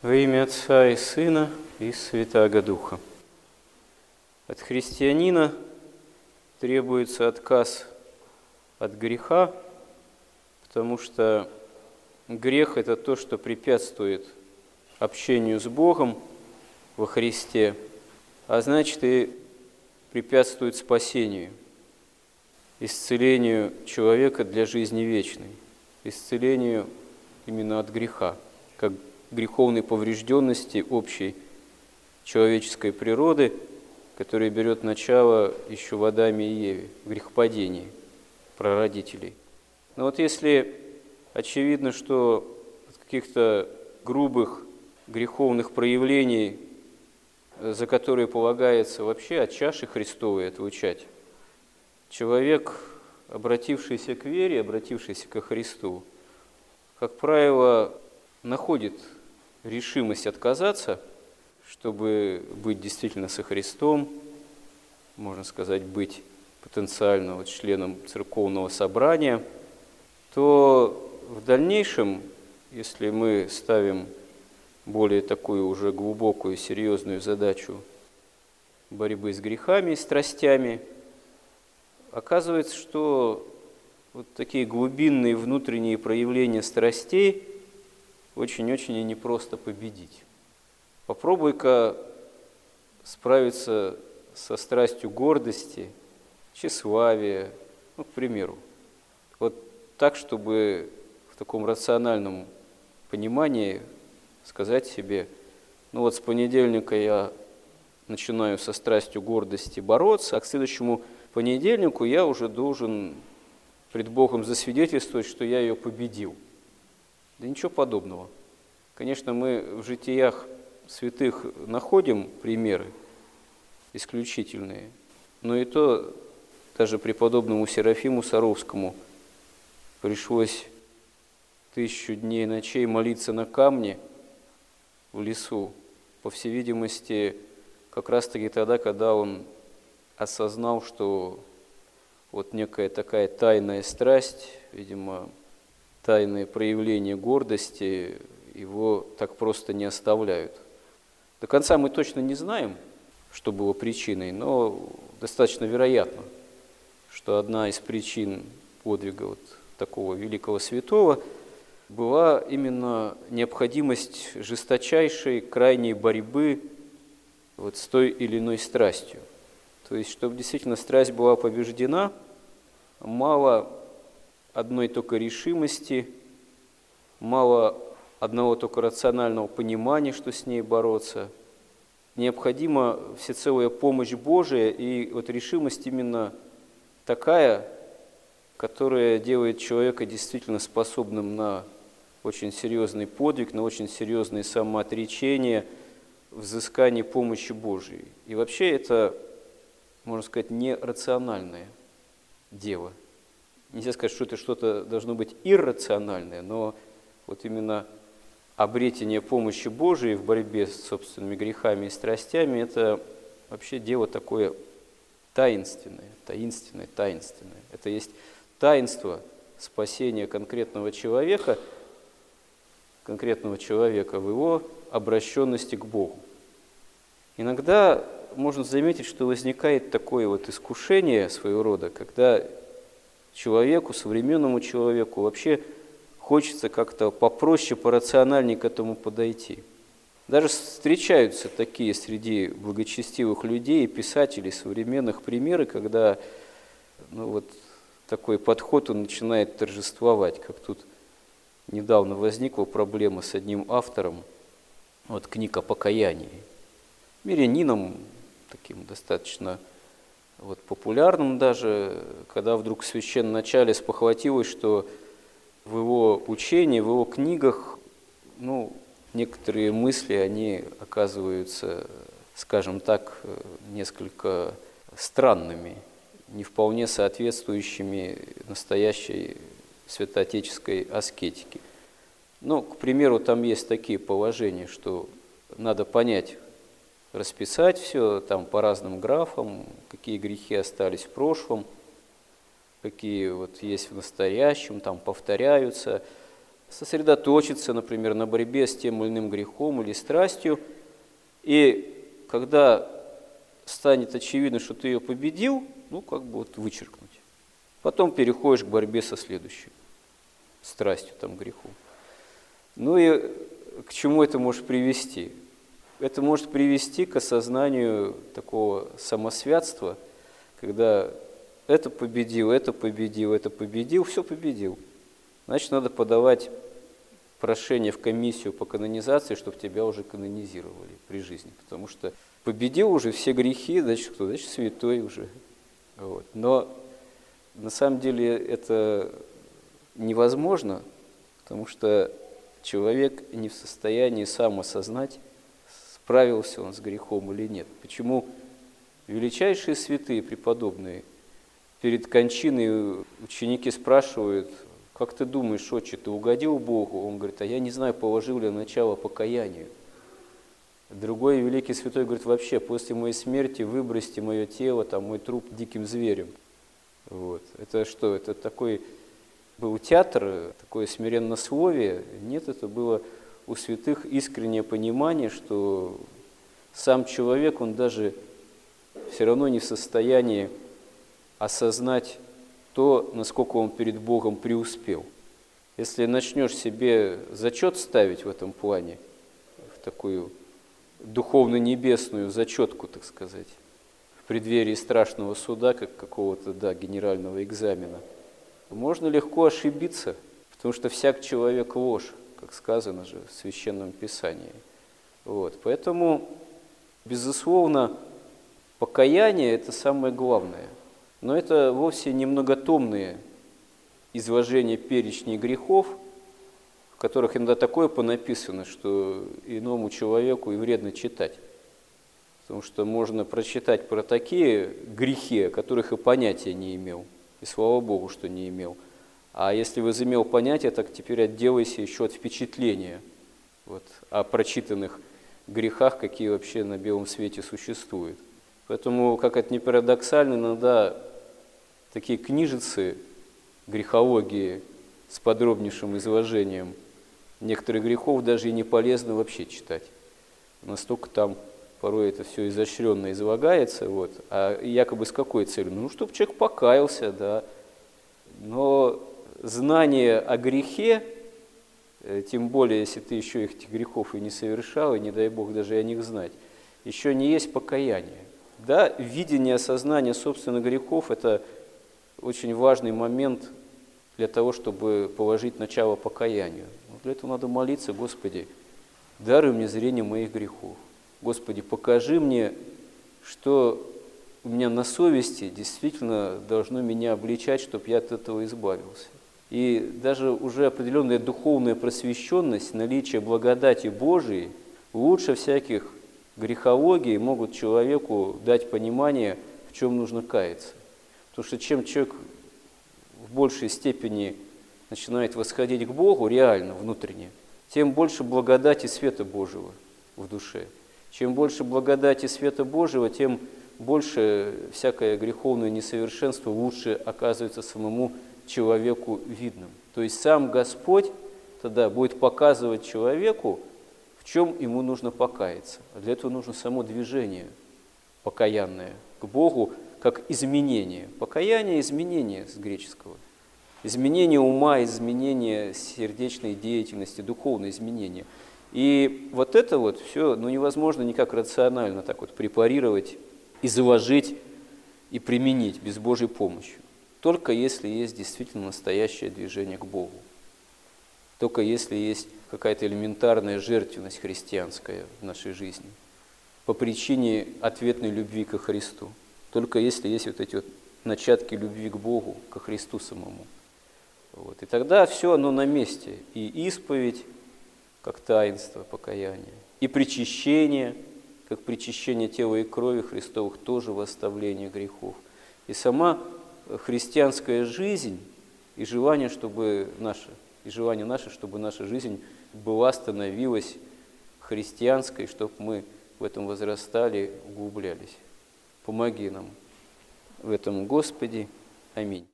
Во имя Отца и Сына и Святаго Духа. От христианина требуется отказ от греха, потому что грех – это то, что препятствует общению с Богом во Христе, а значит и препятствует спасению, исцелению человека для жизни вечной, исцелению именно от греха, как греховной поврежденности общей человеческой природы, которая берет начало еще в Адаме и Еве, в грехопадении прародителей. Но вот если очевидно, что от каких-то грубых греховных проявлений, за которые полагается вообще от чаши Христовой отлучать, человек, обратившийся к вере, обратившийся ко Христу, как правило, находит решимость отказаться, чтобы быть действительно со Христом, можно сказать, быть потенциально вот членом церковного собрания, то в дальнейшем, если мы ставим более такую уже глубокую, серьезную задачу борьбы с грехами и страстями, оказывается, что вот такие глубинные внутренние проявления страстей – очень-очень и непросто победить. Попробуй-ка справиться со страстью гордости, тщеславия, ну, к примеру. Вот так, чтобы в таком рациональном понимании сказать себе, ну вот с понедельника я начинаю со страстью гордости бороться, а к следующему понедельнику я уже должен пред Богом засвидетельствовать, что я ее победил – да ничего подобного. Конечно, мы в житиях святых находим примеры исключительные, но и то даже преподобному Серафиму Саровскому пришлось тысячу дней и ночей молиться на камне в лесу, по всей видимости, как раз-таки тогда, когда он осознал, что вот некая такая тайная страсть, видимо, тайные проявления гордости его так просто не оставляют. До конца мы точно не знаем, что было причиной, но достаточно вероятно, что одна из причин подвига вот такого великого святого была именно необходимость жесточайшей, крайней борьбы вот с той или иной страстью. То есть, чтобы действительно страсть была побеждена, мало одной только решимости, мало одного только рационального понимания, что с ней бороться. Необходима всецелая помощь Божия, и вот решимость именно такая, которая делает человека действительно способным на очень серьезный подвиг, на очень серьезное самоотречение, взыскание помощи Божией. И вообще это, можно сказать, нерациональное дело – нельзя сказать, что это что-то должно быть иррациональное, но вот именно обретение помощи Божией в борьбе с собственными грехами и страстями – это вообще дело такое таинственное, таинственное, таинственное. Это есть таинство спасения конкретного человека, конкретного человека в его обращенности к Богу. Иногда можно заметить, что возникает такое вот искушение своего рода, когда человеку, современному человеку вообще хочется как-то попроще, порациональнее к этому подойти. Даже встречаются такие среди благочестивых людей писателей современных примеры, когда ну, вот, такой подход он начинает торжествовать, как тут недавно возникла проблема с одним автором, вот книг о покаянии, мирянином, таким достаточно вот, популярным даже, когда вдруг в священном начале спохватилось, что в его учении, в его книгах, ну, некоторые мысли, они оказываются, скажем так, несколько странными, не вполне соответствующими настоящей святоотеческой аскетике. Ну, к примеру, там есть такие положения, что надо понять, расписать все там по разным графам, какие грехи остались в прошлом, какие вот есть в настоящем, там повторяются. сосредоточиться, например, на борьбе с тем или иным грехом или страстью. И когда станет очевидно, что ты ее победил, ну, как бы вот вычеркнуть. Потом переходишь к борьбе со следующей страстью, там, греху. Ну и к чему это может привести? Это может привести к осознанию такого самосвятства, когда это победил, это победил, это победил, все победил. Значит, надо подавать прошение в комиссию по канонизации, чтобы тебя уже канонизировали при жизни. Потому что победил уже все грехи, значит, кто? Значит, святой уже. Вот. Но на самом деле это невозможно, потому что человек не в состоянии сам осознать, справился он с грехом или нет. Почему величайшие святые преподобные перед кончиной ученики спрашивают, как ты думаешь, отче, ты угодил Богу? Он говорит, а я не знаю, положил ли начало покаянию. Другой великий святой говорит, вообще, после моей смерти выбросьте мое тело, там, мой труп диким зверем. Вот. Это что? Это такой был театр, такое смиреннословие. Нет, это было у святых искреннее понимание, что сам человек, он даже все равно не в состоянии осознать то, насколько он перед Богом преуспел. Если начнешь себе зачет ставить в этом плане, в такую духовно-небесную зачетку, так сказать, в преддверии страшного суда, как какого-то да, генерального экзамена – можно легко ошибиться, потому что всяк человек ложь, как сказано же в Священном Писании. Вот. Поэтому, безусловно, покаяние – это самое главное. Но это вовсе не многотомные изложения перечней грехов, в которых иногда такое понаписано, что иному человеку и вредно читать. Потому что можно прочитать про такие грехи, о которых и понятия не имел – и слава Богу, что не имел. А если возымел понятие, так теперь отделайся еще от впечатления вот, о прочитанных грехах, какие вообще на белом свете существуют. Поэтому, как это не парадоксально, иногда такие книжицы грехологии с подробнейшим изложением некоторых грехов даже и не полезно вообще читать. Настолько там порой это все изощренно излагается, вот, а якобы с какой целью? Ну, чтобы человек покаялся, да. Но знание о грехе, э, тем более, если ты еще этих грехов и не совершал, и не дай Бог даже о них знать, еще не есть покаяние. Да, видение, осознание собственных грехов – это очень важный момент для того, чтобы положить начало покаянию. Но для этого надо молиться, Господи, даруй мне зрение моих грехов. Господи, покажи мне, что у меня на совести действительно должно меня обличать, чтобы я от этого избавился. И даже уже определенная духовная просвещенность, наличие благодати Божией лучше всяких грехологий могут человеку дать понимание, в чем нужно каяться. Потому что чем человек в большей степени начинает восходить к Богу реально, внутренне, тем больше благодати света Божьего в душе – чем больше благодати света Божьего, тем больше всякое греховное несовершенство лучше оказывается самому человеку видным. То есть сам Господь тогда будет показывать человеку, в чем ему нужно покаяться. А для этого нужно само движение покаянное к Богу, как изменение. Покаяние – изменение с греческого. Изменение ума, изменение сердечной деятельности, духовное изменение – и вот это вот все ну, невозможно никак рационально так вот препарировать и заложить и применить без Божьей помощи. Только если есть действительно настоящее движение к Богу. Только если есть какая-то элементарная жертвенность христианская в нашей жизни по причине ответной любви ко Христу. Только если есть вот эти вот начатки любви к Богу, ко Христу самому. Вот. И тогда все оно на месте. И исповедь, как таинство покаяния, и причащение, как причащение тела и крови Христовых, тоже восставление грехов. И сама христианская жизнь и желание, чтобы наша, и желание наше, чтобы наша жизнь была, становилась христианской, чтобы мы в этом возрастали, углублялись. Помоги нам в этом, Господи. Аминь.